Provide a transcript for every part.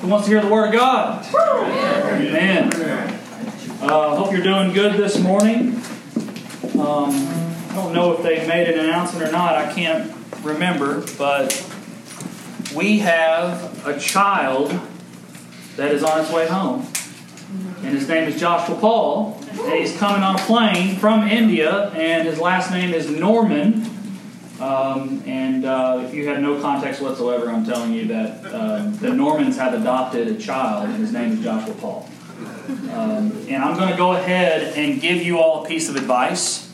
Who wants to hear the Word of God? Amen. Uh, hope you're doing good this morning. Um, I don't know if they made an announcement or not. I can't remember, but we have a child that is on its way home. And his name is Joshua Paul. And he's coming on a plane from India, and his last name is Norman. Um, and uh, if you have no context whatsoever, I'm telling you that uh, the Normans have adopted a child, and his name is Joshua Paul. Um, and I'm going to go ahead and give you all a piece of advice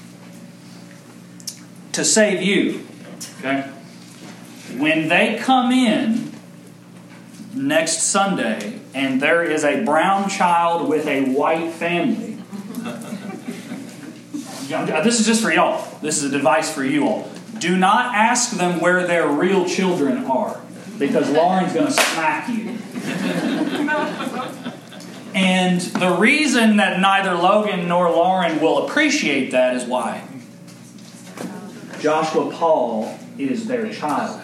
to save you. Okay? When they come in next Sunday and there is a brown child with a white family, this is just for y'all. This is a advice for you all. Do not ask them where their real children are because Lauren's going to smack you. And the reason that neither Logan nor Lauren will appreciate that is why? Joshua Paul is their child.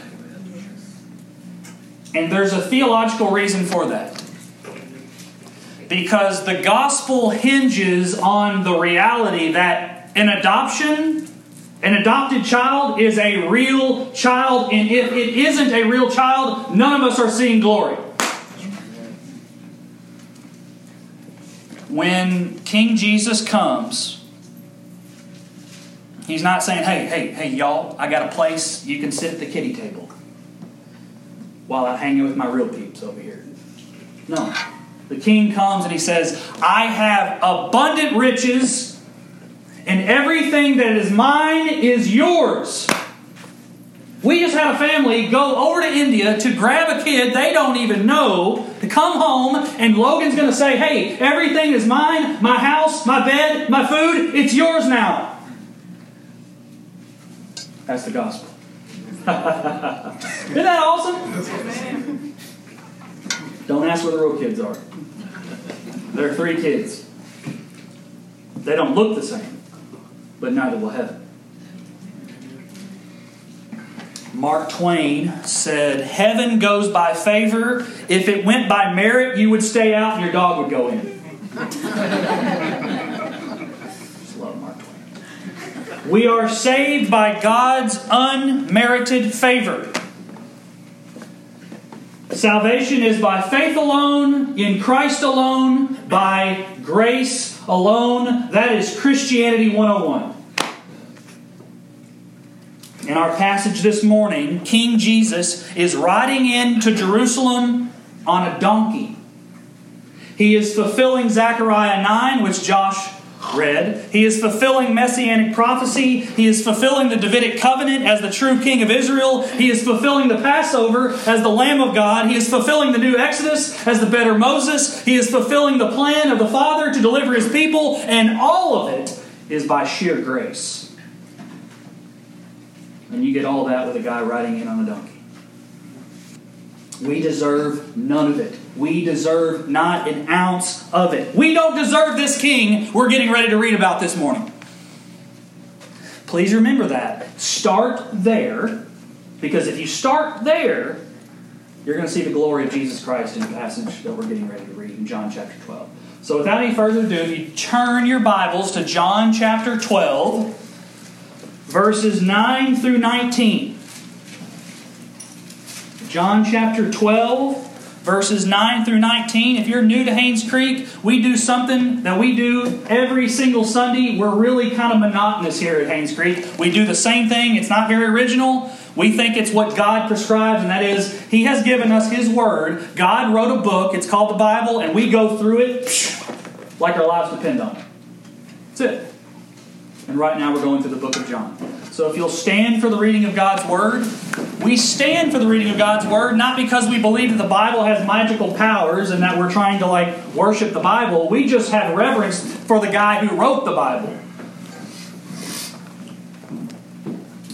And there's a theological reason for that. Because the gospel hinges on the reality that an adoption, an adopted child, is a real child. And if it isn't a real child, none of us are seeing glory. When King Jesus comes, he's not saying, hey, hey, hey, y'all, I got a place you can sit at the kitty table while I hang with my real peeps over here. No. The king comes and he says, I have abundant riches, and everything that is mine is yours. We just had a family go over to India to grab a kid they don't even know to come home, and Logan's going to say, Hey, everything is mine my house, my bed, my food, it's yours now. That's the gospel. Isn't that awesome? Don't ask where the real kids are. There are three kids. They don't look the same, but neither will heaven. Mark Twain said, Heaven goes by favor. If it went by merit, you would stay out and your dog would go in. Love Mark Twain. We are saved by God's unmerited favor. Salvation is by faith alone, in Christ alone, by grace alone. That is Christianity 101. In our passage this morning, King Jesus is riding into Jerusalem on a donkey. He is fulfilling Zechariah 9, which Josh read. He is fulfilling messianic prophecy. He is fulfilling the Davidic covenant as the true king of Israel. He is fulfilling the Passover as the Lamb of God. He is fulfilling the new Exodus as the better Moses. He is fulfilling the plan of the Father to deliver his people, and all of it is by sheer grace. And you get all that with a guy riding in on a donkey. We deserve none of it. We deserve not an ounce of it. We don't deserve this king we're getting ready to read about this morning. Please remember that. Start there, because if you start there, you're going to see the glory of Jesus Christ in the passage that we're getting ready to read in John chapter 12. So, without any further ado, you turn your Bibles to John chapter 12 verses 9 through 19. John chapter 12, verses 9 through 19. If you're new to Haynes Creek, we do something that we do every single Sunday. We're really kind of monotonous here at Haynes Creek. We do the same thing, it's not very original. We think it's what God prescribes, and that is, He has given us His Word. God wrote a book, it's called the Bible, and we go through it like our lives depend on it. That's it. And right now we're going through the book of John. So if you'll stand for the reading of God's Word, we stand for the reading of God's Word not because we believe that the Bible has magical powers and that we're trying to like worship the Bible. We just have reverence for the guy who wrote the Bible.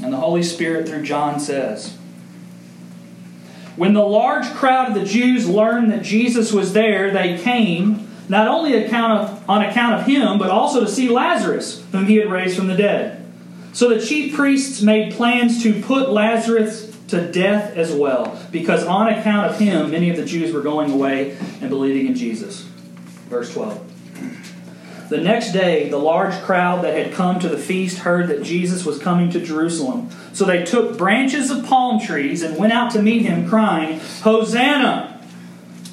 And the Holy Spirit through John says, When the large crowd of the Jews learned that Jesus was there, they came not only account of, on account of him, but also to see Lazarus, whom he had raised from the dead. So the chief priests made plans to put Lazarus to death as well, because on account of him, many of the Jews were going away and believing in Jesus. Verse 12. The next day, the large crowd that had come to the feast heard that Jesus was coming to Jerusalem. So they took branches of palm trees and went out to meet him, crying, Hosanna!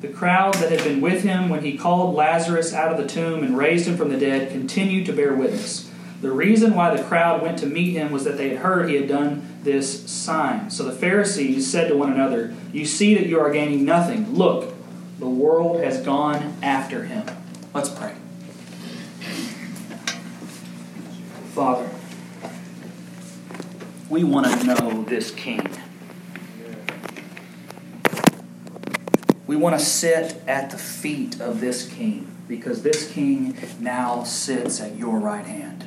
The crowd that had been with him when he called Lazarus out of the tomb and raised him from the dead continued to bear witness. The reason why the crowd went to meet him was that they had heard he had done this sign. So the Pharisees said to one another, You see that you are gaining nothing. Look, the world has gone after him. Let's pray. Father, we want to know this king. We want to sit at the feet of this king because this king now sits at your right hand,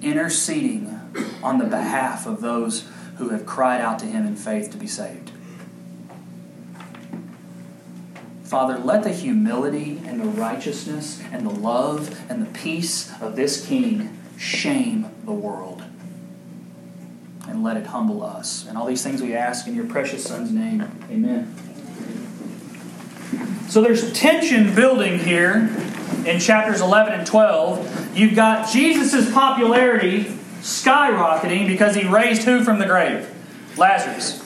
interceding on the behalf of those who have cried out to him in faith to be saved. Father, let the humility and the righteousness and the love and the peace of this King shame the world. And let it humble us. And all these things we ask in your precious Son's name. Amen. So there's tension building here in chapters 11 and 12. You've got Jesus' popularity skyrocketing because he raised who from the grave? Lazarus.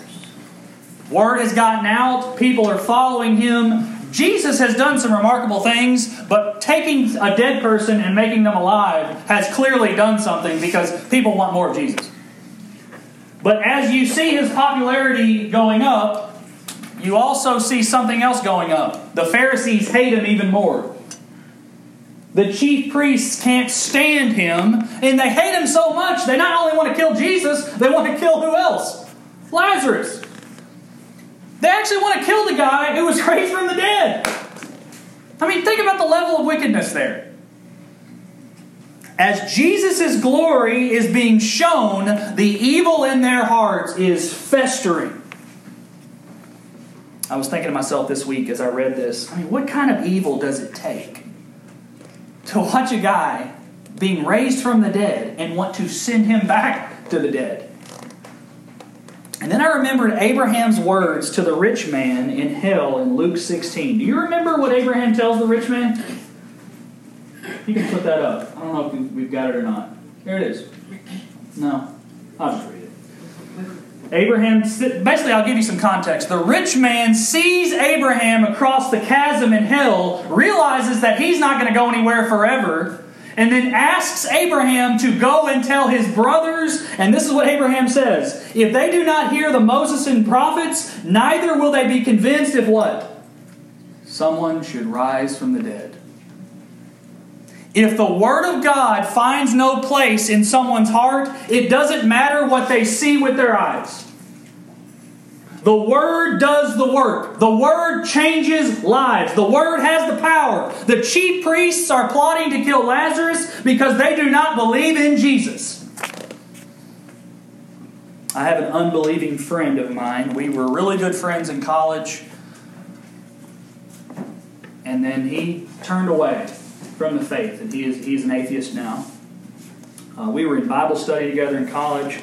Word has gotten out, people are following him. Jesus has done some remarkable things, but taking a dead person and making them alive has clearly done something because people want more of Jesus. But as you see his popularity going up, you also see something else going up. The Pharisees hate him even more. The chief priests can't stand him, and they hate him so much they not only want to kill Jesus, they want to kill who else? Lazarus. They actually want to kill the guy who was raised from the dead. I mean, think about the level of wickedness there. As Jesus' glory is being shown, the evil in their hearts is festering. I was thinking to myself this week as I read this I mean, what kind of evil does it take to watch a guy being raised from the dead and want to send him back to the dead? And then I remembered Abraham's words to the rich man in hell in Luke 16. Do you remember what Abraham tells the rich man? You can put that up. I don't know if we've got it or not. Here it is. No, I'll just read it. Abraham, basically, I'll give you some context. The rich man sees Abraham across the chasm in hell, realizes that he's not going to go anywhere forever, and then asks Abraham to go and tell his brothers, and this is what Abraham says If they do not hear the Moses and prophets, neither will they be convinced if what? Someone should rise from the dead. If the Word of God finds no place in someone's heart, it doesn't matter what they see with their eyes. The Word does the work. The Word changes lives. The Word has the power. The chief priests are plotting to kill Lazarus because they do not believe in Jesus. I have an unbelieving friend of mine. We were really good friends in college. And then he turned away from the faith, and he is, he's an atheist now. Uh, we were in Bible study together in college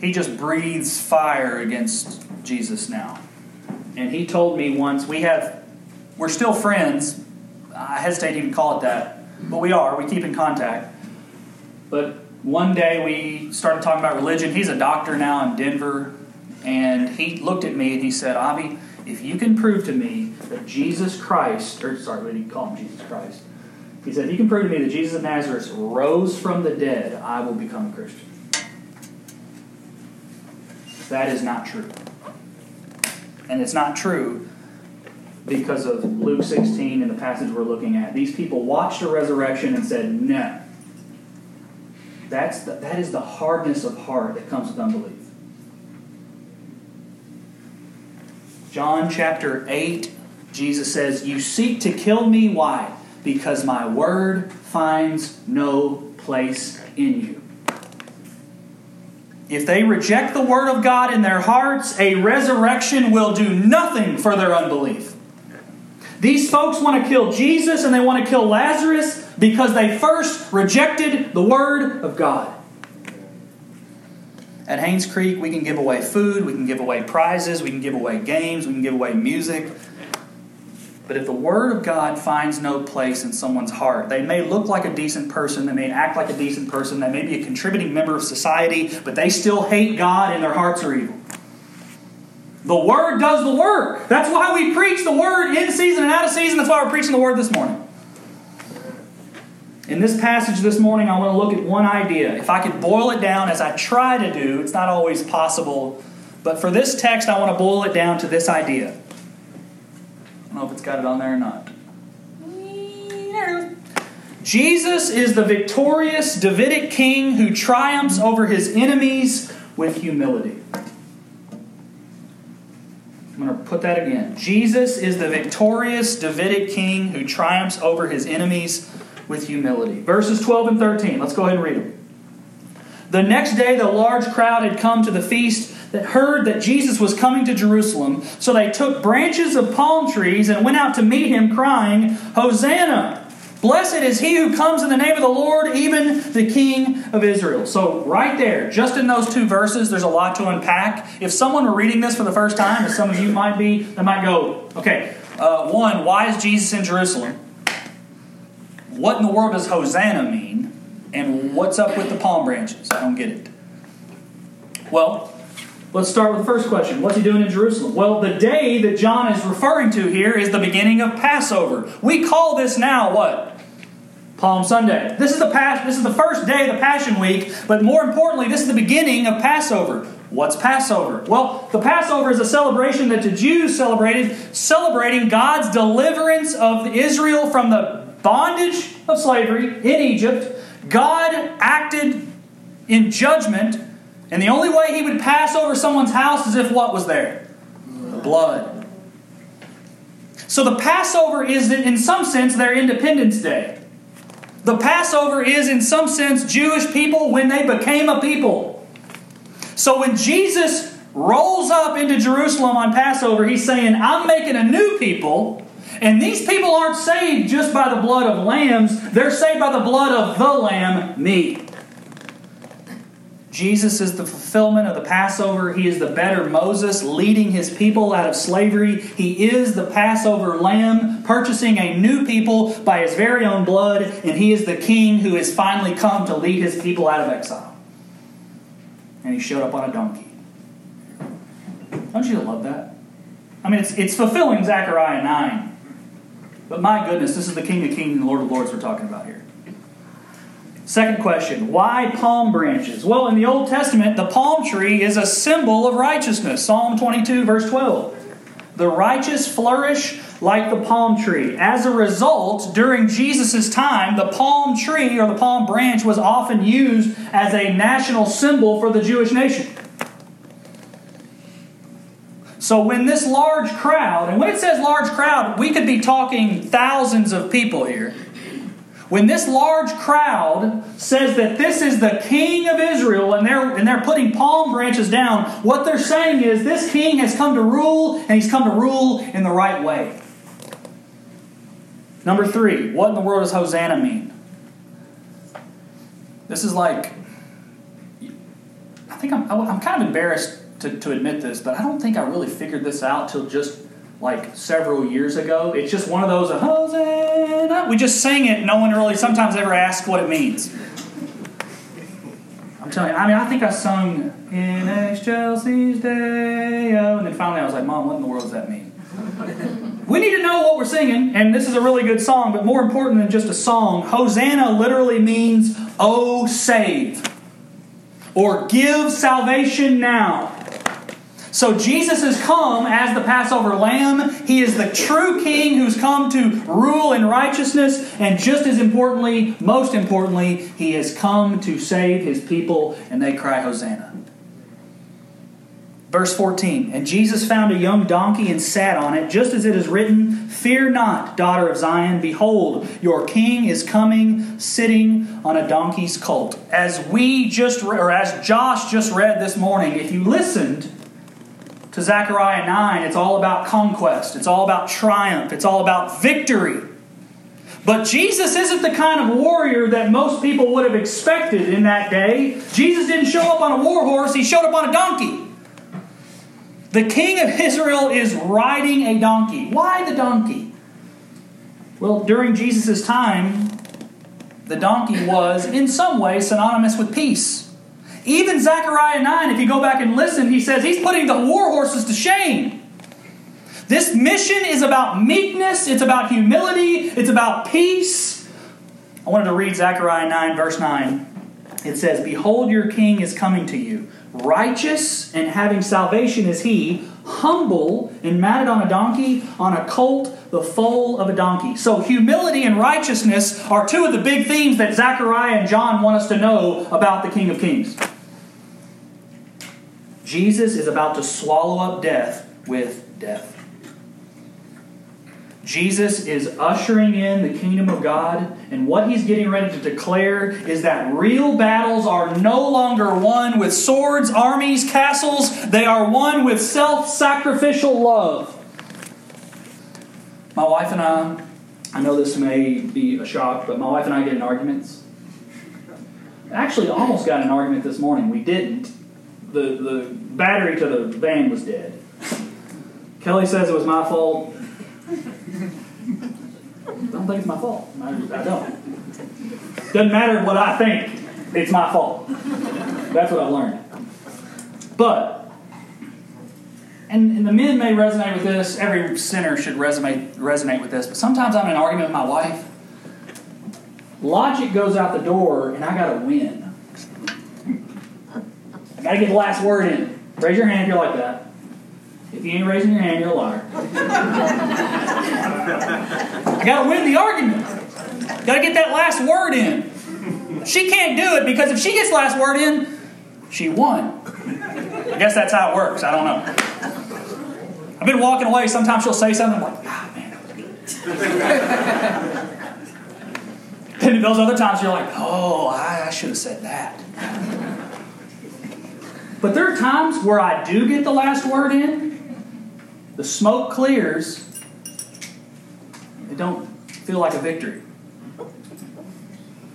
he just breathes fire against Jesus now. And he told me once, we have, we're still friends. I hesitate to even call it that, but we are. We keep in contact. But one day we started talking about religion. He's a doctor now in Denver. And he looked at me and he said, Avi, if you can prove to me that Jesus Christ, or sorry, what did he call him Jesus Christ? He said, if you can prove to me that Jesus of Nazareth rose from the dead, I will become a Christian. That is not true. And it's not true because of Luke 16 and the passage we're looking at. These people watched a resurrection and said, no. That's the, that is the hardness of heart that comes with unbelief. John chapter 8, Jesus says, You seek to kill me. Why? Because my word finds no place in you. If they reject the word of God in their hearts, a resurrection will do nothing for their unbelief. These folks want to kill Jesus and they want to kill Lazarus because they first rejected the word of God. At Haynes Creek, we can give away food, we can give away prizes, we can give away games, we can give away music. But if the Word of God finds no place in someone's heart, they may look like a decent person, they may act like a decent person, they may be a contributing member of society, but they still hate God and their hearts are evil. The Word does the work. That's why we preach the Word in season and out of season. That's why we're preaching the Word this morning. In this passage this morning, I want to look at one idea. If I could boil it down as I try to do, it's not always possible, but for this text, I want to boil it down to this idea. I don't know if it's got it on there or not. Jesus is the victorious Davidic king who triumphs over his enemies with humility. I'm going to put that again. Jesus is the victorious Davidic king who triumphs over his enemies with humility. Verses 12 and 13. Let's go ahead and read them. The next day, the large crowd had come to the feast that heard that Jesus was coming to Jerusalem. So they took branches of palm trees and went out to meet him, crying, Hosanna! Blessed is he who comes in the name of the Lord, even the King of Israel. So, right there, just in those two verses, there's a lot to unpack. If someone were reading this for the first time, as some of you might be, they might go, okay, uh, one, why is Jesus in Jerusalem? What in the world does Hosanna mean? And what's up with the palm branches? I don't get it. Well, let's start with the first question. What's he doing in Jerusalem? Well, the day that John is referring to here is the beginning of Passover. We call this now what? Palm Sunday. This is the past, this is the first day of the Passion Week, but more importantly, this is the beginning of Passover. What's Passover? Well, the Passover is a celebration that the Jews celebrated, celebrating God's deliverance of Israel from the bondage of slavery in Egypt. God acted in judgment, and the only way he would pass over someone's house is if what was there? Blood. So the Passover is, in some sense, their Independence Day. The Passover is, in some sense, Jewish people when they became a people. So when Jesus rolls up into Jerusalem on Passover, he's saying, I'm making a new people. And these people aren't saved just by the blood of lambs, they're saved by the blood of the Lamb, me. Jesus is the fulfillment of the Passover. He is the better Moses leading his people out of slavery. He is the Passover lamb purchasing a new people by his very own blood. And he is the king who has finally come to lead his people out of exile. And he showed up on a donkey. Don't you love that? I mean, it's, it's fulfilling Zechariah 9. But my goodness, this is the King of Kings and Lord of Lords we're talking about here. Second question Why palm branches? Well, in the Old Testament, the palm tree is a symbol of righteousness. Psalm 22, verse 12. The righteous flourish like the palm tree. As a result, during Jesus' time, the palm tree or the palm branch was often used as a national symbol for the Jewish nation. So when this large crowd, and when it says large crowd, we could be talking thousands of people here. When this large crowd says that this is the king of Israel and they're, and they're putting palm branches down, what they're saying is this king has come to rule and he's come to rule in the right way. Number three, what in the world does Hosanna mean? This is like, I think I'm, I'm kind of embarrassed to, to admit this, but I don't think I really figured this out till just like several years ago. It's just one of those, Hosanna. We just sing it, no one really sometimes ever asks what it means. I'm telling you, I mean, I think I sung In Excelsis Deo, and then finally I was like, Mom, what in the world does that mean? we need to know what we're singing, and this is a really good song, but more important than just a song, Hosanna literally means, Oh, save, or give salvation now. So Jesus has come as the Passover lamb. He is the true king who's come to rule in righteousness. And just as importantly, most importantly, he has come to save his people, and they cry, Hosanna. Verse 14 And Jesus found a young donkey and sat on it, just as it is written, Fear not, daughter of Zion, behold, your king is coming, sitting on a donkey's colt. As we just, or as Josh just read this morning, if you listened to Zechariah 9, it's all about conquest, it's all about triumph, it's all about victory. But Jesus isn't the kind of warrior that most people would have expected in that day. Jesus didn't show up on a war horse, he showed up on a donkey. The king of Israel is riding a donkey. Why the donkey? Well, during Jesus' time, the donkey was in some way synonymous with peace. Even Zechariah 9, if you go back and listen, he says he's putting the war horses to shame. This mission is about meekness, it's about humility, it's about peace. I wanted to read Zechariah 9, verse 9. It says, Behold, your king is coming to you Righteous and having salvation is he, humble and mounted on a donkey, on a colt, the foal of a donkey. So, humility and righteousness are two of the big themes that Zechariah and John want us to know about the King of Kings. Jesus is about to swallow up death with death. Jesus is ushering in the kingdom of God, and what he's getting ready to declare is that real battles are no longer won with swords, armies, castles. They are won with self sacrificial love. My wife and I, I know this may be a shock, but my wife and I get in arguments. Actually, almost got an argument this morning. We didn't. The, the battery to the van was dead. Kelly says it was my fault. Don't think it's my fault. I, don't. Doesn't matter what I think, it's my fault. That's what I've learned. But, and, and the men may resonate with this, every sinner should resonate, resonate with this, but sometimes I'm in an argument with my wife. Logic goes out the door, and I got to win. I got to get the last word in. Raise your hand if you're like that. If you ain't raising your hand, you're a liar. I got to win the argument. Got to get that last word in. She can't do it because if she gets last word in, she won. I guess that's how it works. I don't know. I've been walking away. Sometimes she'll say something I'm like, ah, man, that was good. And those other times you're like, oh, I, I should have said that. But there are times where I do get the last word in, the smoke clears, it don't feel like a victory.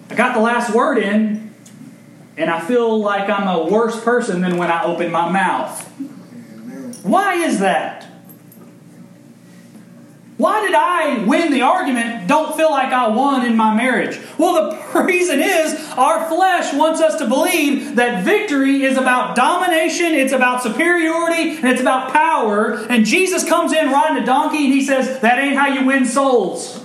I got the last word in, and I feel like I'm a worse person than when I opened my mouth. Why is that? Why did I win the argument, don't feel like I won in my marriage? Well, the reason is our flesh wants us to believe that victory is about domination, it's about superiority, and it's about power. And Jesus comes in riding a donkey and he says, That ain't how you win souls.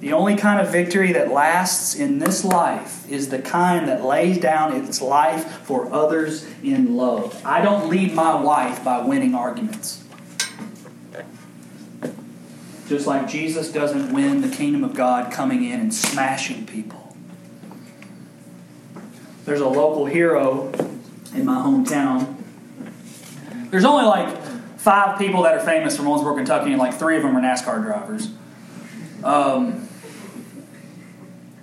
The only kind of victory that lasts in this life is the kind that lays down its life for others in love. I don't lead my wife by winning arguments. Just like Jesus doesn't win the kingdom of God coming in and smashing people. There's a local hero in my hometown. There's only like five people that are famous from Owensboro, Kentucky, and like three of them are NASCAR drivers. Um,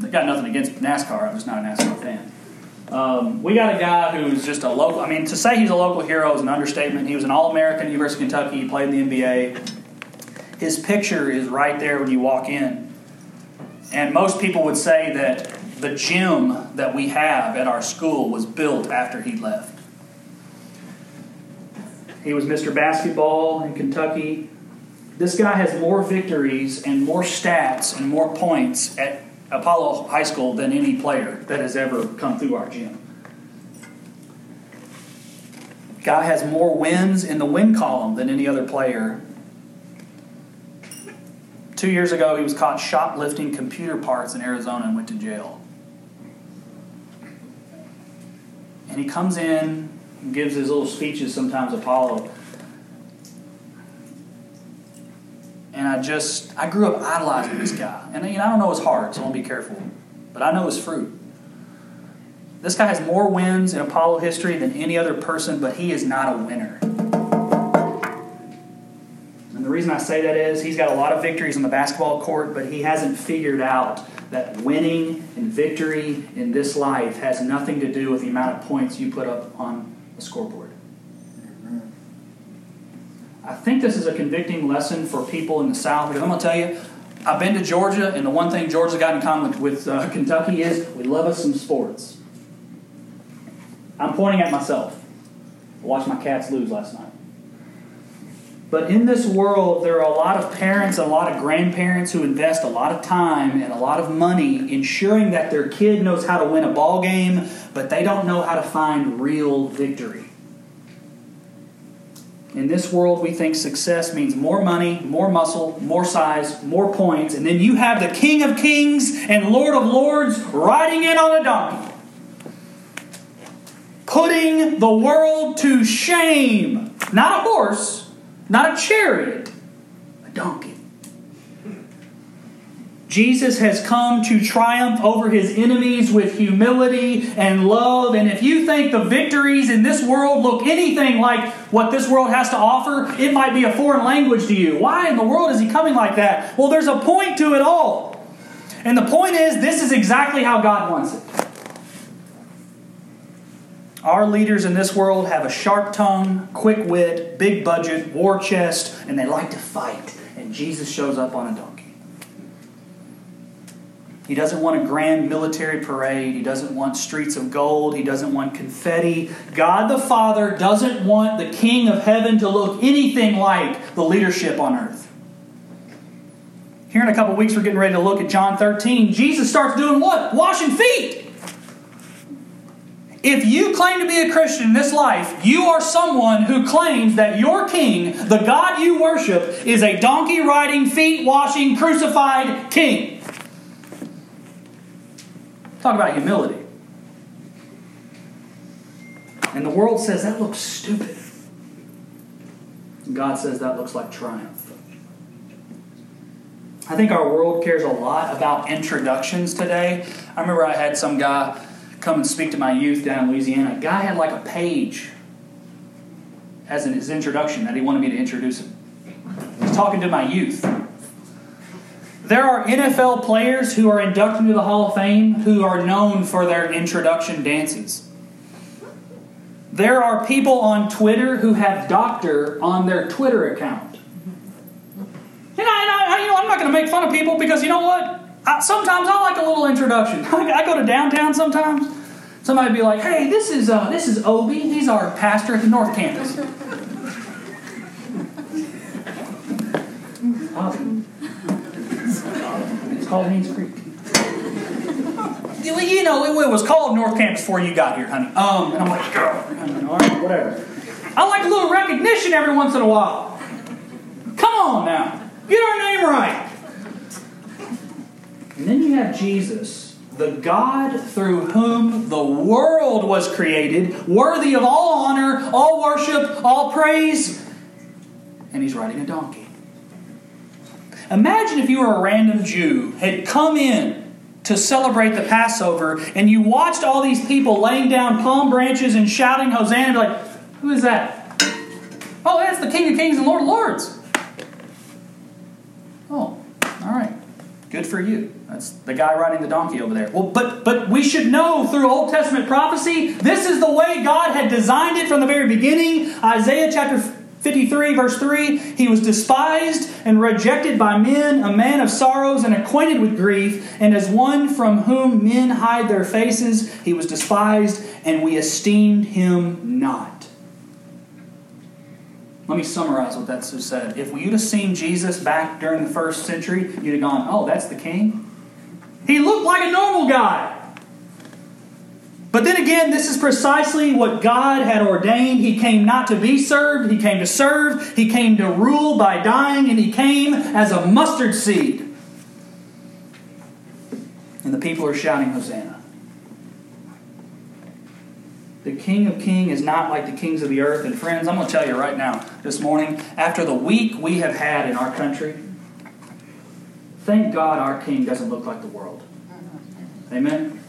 I got nothing against NASCAR. I'm just not a NASCAR fan. Um, we got a guy who's just a local. I mean, to say he's a local hero is an understatement. He was an All-American at University of Kentucky. He played in the NBA. His picture is right there when you walk in. And most people would say that the gym that we have at our school was built after he left. He was Mr. Basketball in Kentucky. This guy has more victories and more stats and more points at Apollo High School than any player that has ever come through our gym. Guy has more wins in the win column than any other player Two years ago, he was caught shoplifting computer parts in Arizona and went to jail. And he comes in and gives his little speeches sometimes, Apollo. And I just, I grew up idolizing this guy. And you know, I don't know his heart, so I want to be careful. But I know his fruit. This guy has more wins in Apollo history than any other person, but he is not a winner. The reason I say that is he's got a lot of victories on the basketball court, but he hasn't figured out that winning and victory in this life has nothing to do with the amount of points you put up on the scoreboard. I think this is a convicting lesson for people in the South because I'm going to tell you, I've been to Georgia, and the one thing Georgia's got in common with, with uh, Kentucky is we love us some sports. I'm pointing at myself. I watched my cats lose last night. But in this world, there are a lot of parents a lot of grandparents who invest a lot of time and a lot of money ensuring that their kid knows how to win a ball game, but they don't know how to find real victory. In this world, we think success means more money, more muscle, more size, more points, and then you have the King of Kings and Lord of Lords riding in on a donkey, putting the world to shame. Not a horse, not a chariot, a donkey. Jesus has come to triumph over his enemies with humility and love. And if you think the victories in this world look anything like what this world has to offer, it might be a foreign language to you. Why in the world is he coming like that? Well, there's a point to it all. And the point is, this is exactly how God wants it. Our leaders in this world have a sharp tongue, quick wit, big budget, war chest, and they like to fight. And Jesus shows up on a donkey. He doesn't want a grand military parade. He doesn't want streets of gold. He doesn't want confetti. God the Father doesn't want the King of heaven to look anything like the leadership on earth. Here in a couple weeks, we're getting ready to look at John 13. Jesus starts doing what? Washing feet. If you claim to be a Christian in this life, you are someone who claims that your king, the God you worship, is a donkey riding, feet washing, crucified king. Talk about humility. And the world says that looks stupid. God says that looks like triumph. I think our world cares a lot about introductions today. I remember I had some guy come and speak to my youth down in Louisiana. A guy had like a page as in his introduction that he wanted me to introduce him. He's talking to my youth. There are NFL players who are inducted into the Hall of Fame who are known for their introduction dances. There are people on Twitter who have doctor on their Twitter account. And I, I, you know, I'm not going to make fun of people because you know what? I, sometimes I like a little introduction. I go to downtown sometimes. Somebody be like, "Hey, this is uh, this is Obi. He's our pastor at the North Campus." It's called Haynes Creek. you know, it, was called North Campus before you got here, honey. Um, and I'm like, all right, whatever. I like a little recognition every once in a while. Come on now, get our name right. And then you have Jesus, the God through whom the world was created, worthy of all honor, all worship, all praise. And he's riding a donkey. Imagine if you were a random Jew, had come in to celebrate the Passover, and you watched all these people laying down palm branches and shouting Hosanna, like, who is that? Oh, that's the King of Kings and Lord of Lords. Oh, all right. Good for you. That's the guy riding the donkey over there. Well, but but we should know through Old Testament prophecy, this is the way God had designed it from the very beginning. Isaiah chapter 53, verse 3 He was despised and rejected by men, a man of sorrows and acquainted with grief, and as one from whom men hide their faces, he was despised, and we esteemed him not. Let me summarize what that's said. If you'd have seen Jesus back during the first century, you'd have gone, Oh, that's the king? He looked like a normal guy. But then again, this is precisely what God had ordained. He came not to be served, He came to serve, He came to rule by dying, and He came as a mustard seed. And the people are shouting, Hosanna. The King of Kings is not like the kings of the earth. And friends, I'm going to tell you right now, this morning, after the week we have had in our country, thank God our King doesn't look like the world. Amen?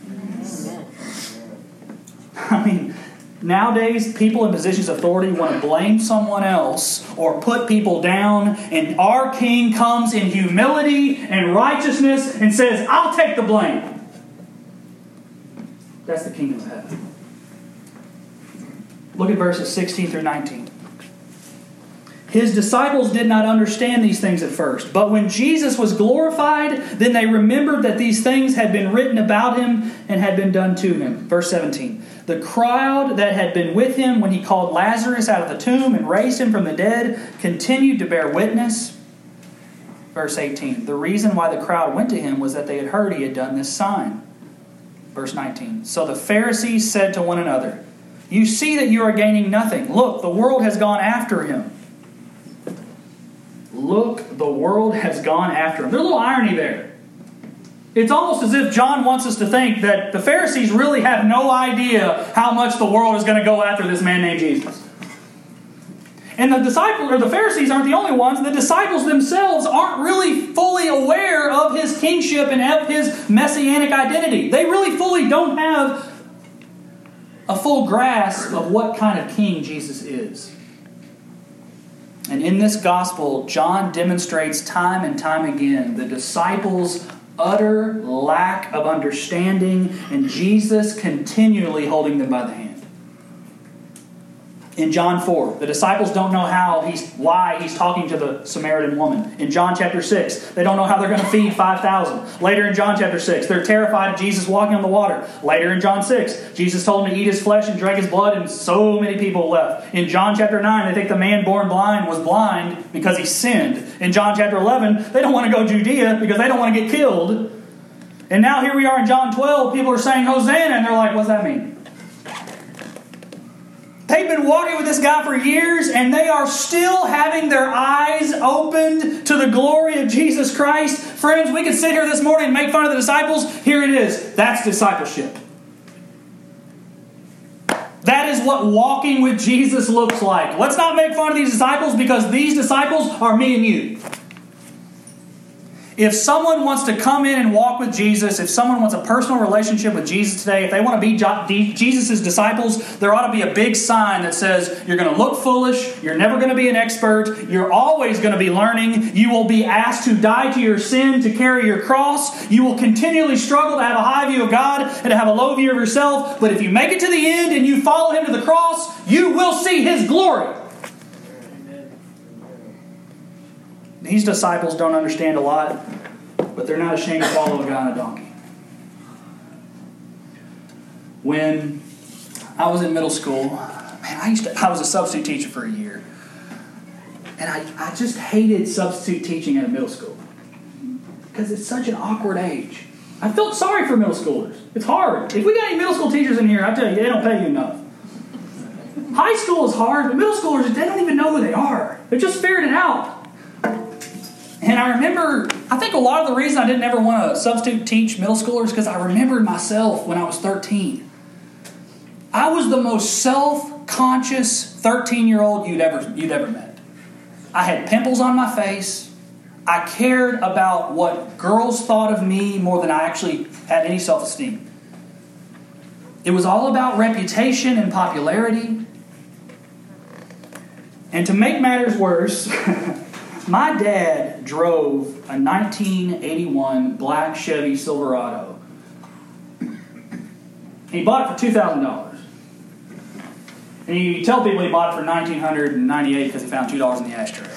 I mean, nowadays people in positions of authority want to blame someone else or put people down, and our king comes in humility and righteousness and says, I'll take the blame. That's the kingdom of heaven. Look at verses 16 through 19. His disciples did not understand these things at first, but when Jesus was glorified, then they remembered that these things had been written about him and had been done to him. Verse 17. The crowd that had been with him when he called Lazarus out of the tomb and raised him from the dead continued to bear witness. Verse 18. The reason why the crowd went to him was that they had heard he had done this sign. Verse 19. So the Pharisees said to one another, You see that you are gaining nothing. Look, the world has gone after him. Look, the world has gone after him. There's a little irony there. It's almost as if John wants us to think that the Pharisees really have no idea how much the world is going to go after this man named Jesus. And the disciples or the Pharisees aren't the only ones. The disciples themselves aren't really fully aware of his kingship and of his messianic identity. They really fully don't have a full grasp of what kind of king Jesus is. And in this gospel, John demonstrates time and time again the disciples' utter lack of understanding and Jesus continually holding them by the hand in John 4. The disciples don't know how he's why he's talking to the Samaritan woman. In John chapter 6, they don't know how they're going to feed 5,000. Later in John chapter 6, they're terrified of Jesus walking on the water. Later in John 6, Jesus told them to eat his flesh and drink his blood, and so many people left. In John chapter 9, they think the man born blind was blind because he sinned. In John chapter 11, they don't want to go Judea because they don't want to get killed. And now here we are in John 12, people are saying Hosanna, and they're like, what's that mean? They've been walking with this guy for years and they are still having their eyes opened to the glory of Jesus Christ. Friends, we could sit here this morning and make fun of the disciples. Here it is. That's discipleship. That is what walking with Jesus looks like. Let's not make fun of these disciples because these disciples are me and you. If someone wants to come in and walk with Jesus, if someone wants a personal relationship with Jesus today, if they want to be Jesus' disciples, there ought to be a big sign that says, You're going to look foolish, you're never going to be an expert, you're always going to be learning, you will be asked to die to your sin, to carry your cross, you will continually struggle to have a high view of God and to have a low view of yourself, but if you make it to the end and you follow Him to the cross, you will see His glory. These disciples don't understand a lot, but they're not ashamed to follow a guy on a donkey. When I was in middle school, man, I used to, I was a substitute teacher for a year. And I, I just hated substitute teaching at a middle school because it's such an awkward age. I felt sorry for middle schoolers. It's hard. If we got any middle school teachers in here, I tell you, they don't pay you enough. High school is hard, but middle schoolers, they don't even know who they are. They're just figuring it out. And I remember, I think a lot of the reason I didn't ever want to substitute teach middle schoolers because I remembered myself when I was 13. I was the most self-conscious 13-year-old you'd ever you'd ever met. I had pimples on my face. I cared about what girls thought of me more than I actually had any self-esteem. It was all about reputation and popularity. And to make matters worse, My dad drove a 1981 black Chevy Silverado. He bought it for $2,000. And you tell people he bought it for 1998 because he found $2 in the ashtray.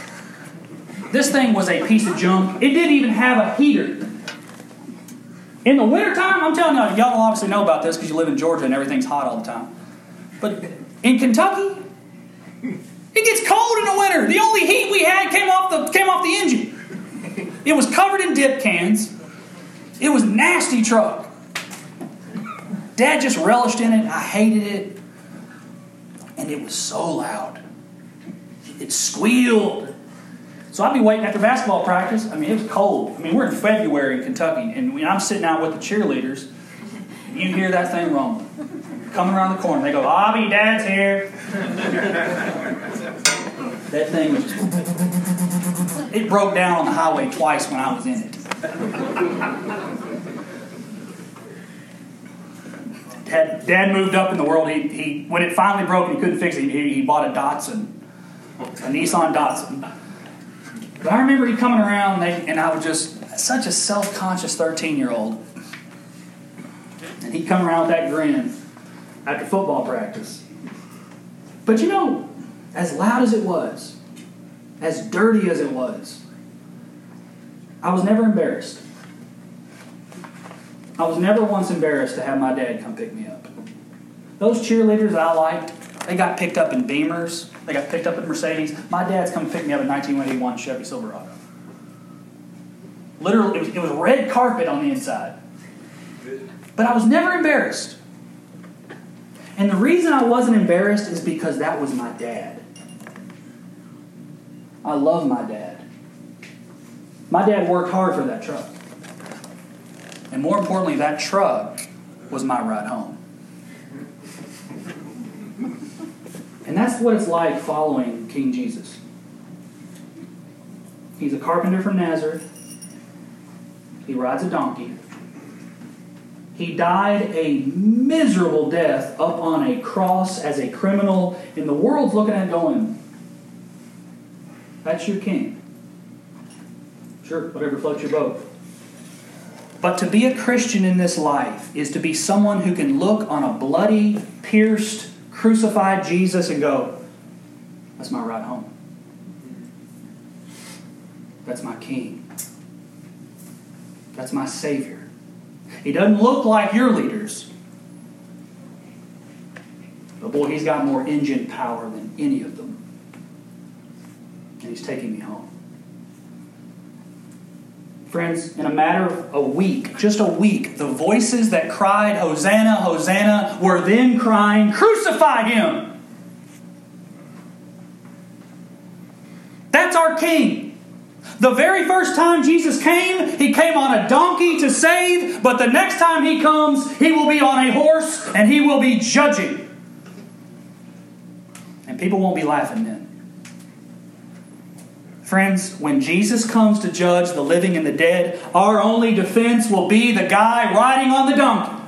This thing was a piece of junk. It didn't even have a heater. In the wintertime, I'm telling you, y'all obviously know about this because you live in Georgia and everything's hot all the time. But in Kentucky, it gets cold in the winter. The only heat we had came off the came off the engine. It was covered in dip cans. It was nasty truck. Dad just relished in it. I hated it. And it was so loud. It squealed. So I'd be waiting after basketball practice. I mean, it was cold. I mean, we're in February in Kentucky, and when I'm sitting out with the cheerleaders, you hear that thing rumbling. Coming around the corner. They go, Bobby, Dad's here. That thing was it broke down on the highway twice when I was in it. Dad, Dad moved up in the world. He, he when it finally broke and he couldn't fix it, he, he bought a Datsun, a Nissan Datsun. But I remember he coming around, and, and I was just such a self-conscious 13-year-old, and he'd come around with that grin after football practice. But you know, as loud as it was, as dirty as it was, I was never embarrassed. I was never once embarrassed to have my dad come pick me up. Those cheerleaders that I liked, they got picked up in Beamers, they got picked up in Mercedes. My dad's come pick me up in 1981 Chevy Silverado. Literally, it was, it was red carpet on the inside. But I was never embarrassed. And the reason I wasn't embarrassed is because that was my dad. I love my dad. My dad worked hard for that truck. And more importantly, that truck was my ride home. And that's what it's like following King Jesus. He's a carpenter from Nazareth. He rides a donkey. He died a miserable death up on a cross as a criminal, and the world's looking at going, That's your king. Sure, whatever floats your boat. But to be a Christian in this life is to be someone who can look on a bloody, pierced, crucified Jesus and go, That's my ride home. That's my king. That's my Savior. He doesn't look like your leaders. But boy, he's got more engine power than any of them. And he's taking me home. Friends, in a matter of a week, just a week, the voices that cried, Hosanna, Hosanna, were then crying, Crucify him! That's our King. The very first time Jesus came, he came on a donkey to save, but the next time he comes, he will be on a horse and he will be judging. And people won't be laughing then. Friends, when Jesus comes to judge the living and the dead, our only defense will be the guy riding on the donkey.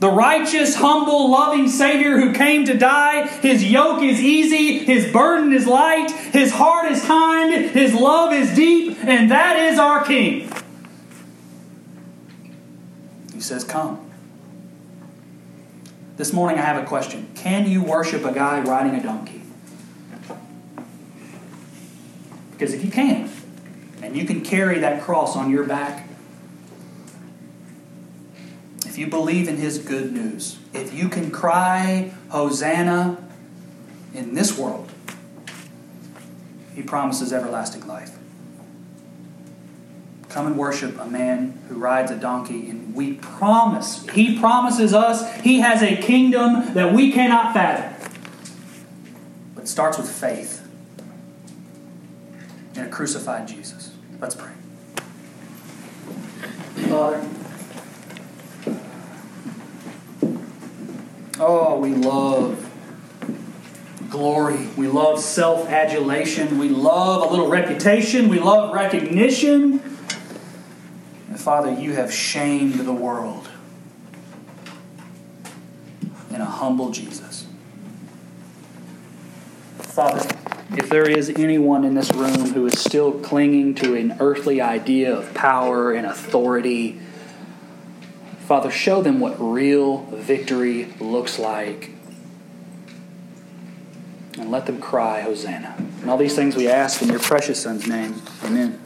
The righteous, humble, loving Savior who came to die. His yoke is easy, His burden is light, His heart is kind, His love is deep, and that is our King. He says, Come. This morning I have a question Can you worship a guy riding a donkey? Because if you can, and you can carry that cross on your back, if you believe in His good news, if you can cry, Hosanna, in this world, He promises everlasting life. Come and worship a man who rides a donkey, and we promise, He promises us He has a kingdom that we cannot fathom. But it starts with faith crucified Jesus. Let's pray. Father, Oh, we love glory. We love self adulation. We love a little reputation. We love recognition. And Father, you have shamed the world in a humble Jesus. Father, if there is anyone in this room who is still clinging to an earthly idea of power and authority, Father, show them what real victory looks like. And let them cry, Hosanna. And all these things we ask in your precious Son's name. Amen.